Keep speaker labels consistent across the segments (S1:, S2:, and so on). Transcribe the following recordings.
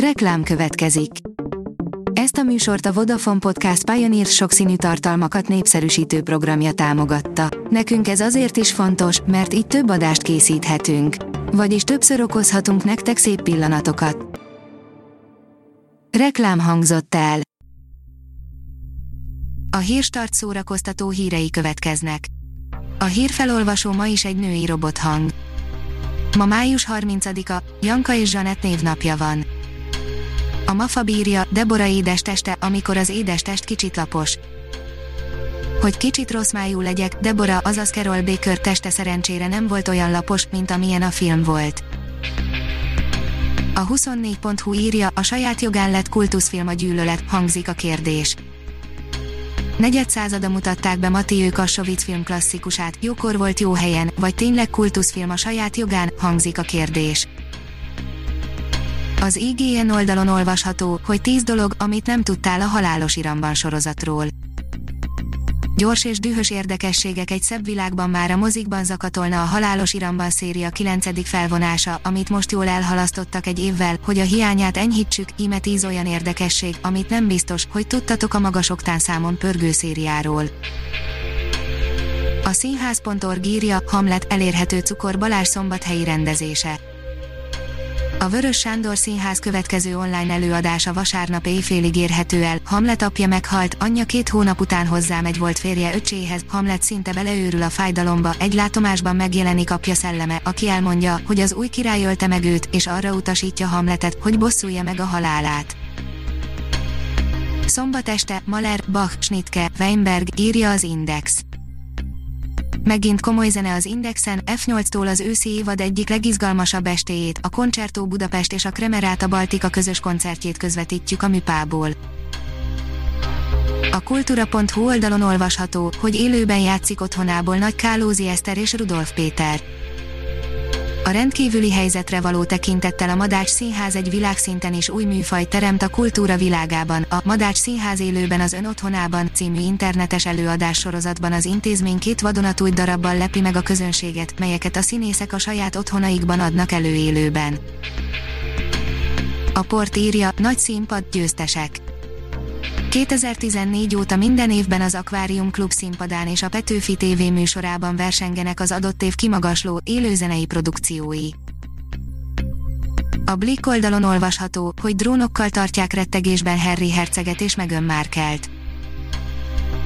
S1: Reklám következik. Ezt a műsort a Vodafone Podcast Pioneer sokszínű tartalmakat népszerűsítő programja támogatta. Nekünk ez azért is fontos, mert így több adást készíthetünk. Vagyis többször okozhatunk nektek szép pillanatokat. Reklám hangzott el. A hírstart szórakoztató hírei következnek. A hírfelolvasó ma is egy női robothang. Ma május 30-a, Janka és Zsanett névnapja van. A Mafa bírja, Debora édesteste, amikor az édestest kicsit lapos. Hogy kicsit rossz májú legyek, Debora, azaz Carol Baker teste szerencsére nem volt olyan lapos, mint amilyen a film volt. A 24.hu írja, a saját jogán lett kultuszfilm a gyűlölet, hangzik a kérdés. Negyed százada mutatták be Mathieu Kassovitz film klasszikusát, jókor volt jó helyen, vagy tényleg kultuszfilm a saját jogán, hangzik a kérdés. Az IGN oldalon olvasható, hogy 10 dolog, amit nem tudtál a halálos iramban sorozatról. Gyors és dühös érdekességek egy szebb világban már a mozikban zakatolna a Halálos Iramban széria 9. felvonása, amit most jól elhalasztottak egy évvel, hogy a hiányát enyhítsük, íme 10 olyan érdekesség, amit nem biztos, hogy tudtatok a magas számon pörgő szériáról. A színház.org írja, Hamlet elérhető cukor Balázs szombathelyi rendezése. A Vörös Sándor Színház következő online előadása vasárnap éjfélig érhető el. Hamlet apja meghalt, anyja két hónap után hozzámegy volt férje öcséhez, Hamlet szinte beleőrül a fájdalomba, egy látomásban megjelenik apja szelleme, aki elmondja, hogy az új király ölte meg őt, és arra utasítja Hamletet, hogy bosszulja meg a halálát. Szombat este, Maler, Bach, Schnittke, Weinberg, írja az Index. Megint komoly zene az Indexen, F8-tól az őszi évad egyik legizgalmasabb estéjét, a Concerto Budapest és a Kremeráta Baltika közös koncertjét közvetítjük a Műpából. A kultúra.hu oldalon olvasható, hogy élőben játszik otthonából Nagy Kálózi Eszter és Rudolf Péter. A rendkívüli helyzetre való tekintettel a Madács Színház egy világszinten is új műfaj teremt a kultúra világában. A Madács Színház élőben az ön otthonában című internetes előadás sorozatban az intézmény két vadonatúj darabbal lepi meg a közönséget, melyeket a színészek a saját otthonaikban adnak elő élőben. A port írja, nagy színpad győztesek 2014 óta minden évben az Aquarium Club színpadán és a Petőfi TV műsorában versengenek az adott év kimagasló, élőzenei produkciói. A Blick oldalon olvasható, hogy drónokkal tartják rettegésben Harry herceget és Meghan Markelt.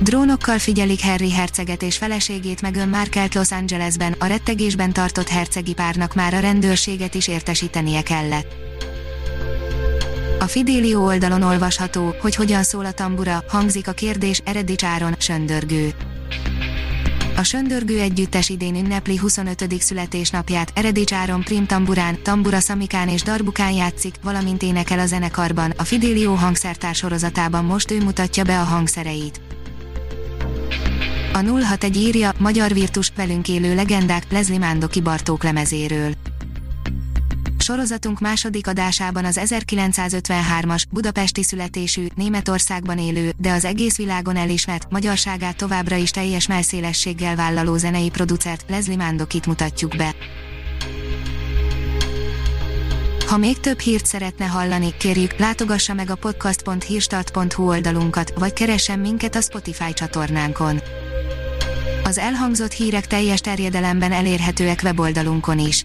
S1: Drónokkal figyelik Harry herceget és feleségét Meghan Markelt Los Angelesben, a rettegésben tartott hercegi párnak már a rendőrséget is értesítenie kellett. A Fidélió oldalon olvasható, hogy hogyan szól a tambura, hangzik a kérdés Eredics Áron, söndörgő. A Söndörgő együttes idén ünnepli 25. születésnapját, Eredics Áron prim tamburán, tambura szamikán és darbukán játszik, valamint énekel a zenekarban, a Fidélió hangszertár sorozatában most ő mutatja be a hangszereit. A 061 írja, Magyar Virtus, velünk élő legendák, Leslie Mándoki Bartók lemezéről Sorozatunk második adásában az 1953-as, budapesti születésű, Németországban élő, de az egész világon elismert, magyarságát továbbra is teljes melszélességgel vállaló zenei producert, Leslie Mándokit mutatjuk be. Ha még több hírt szeretne hallani, kérjük, látogassa meg a podcast.hírstart.hu oldalunkat, vagy keressen minket a Spotify csatornánkon. Az elhangzott hírek teljes terjedelemben elérhetőek weboldalunkon is.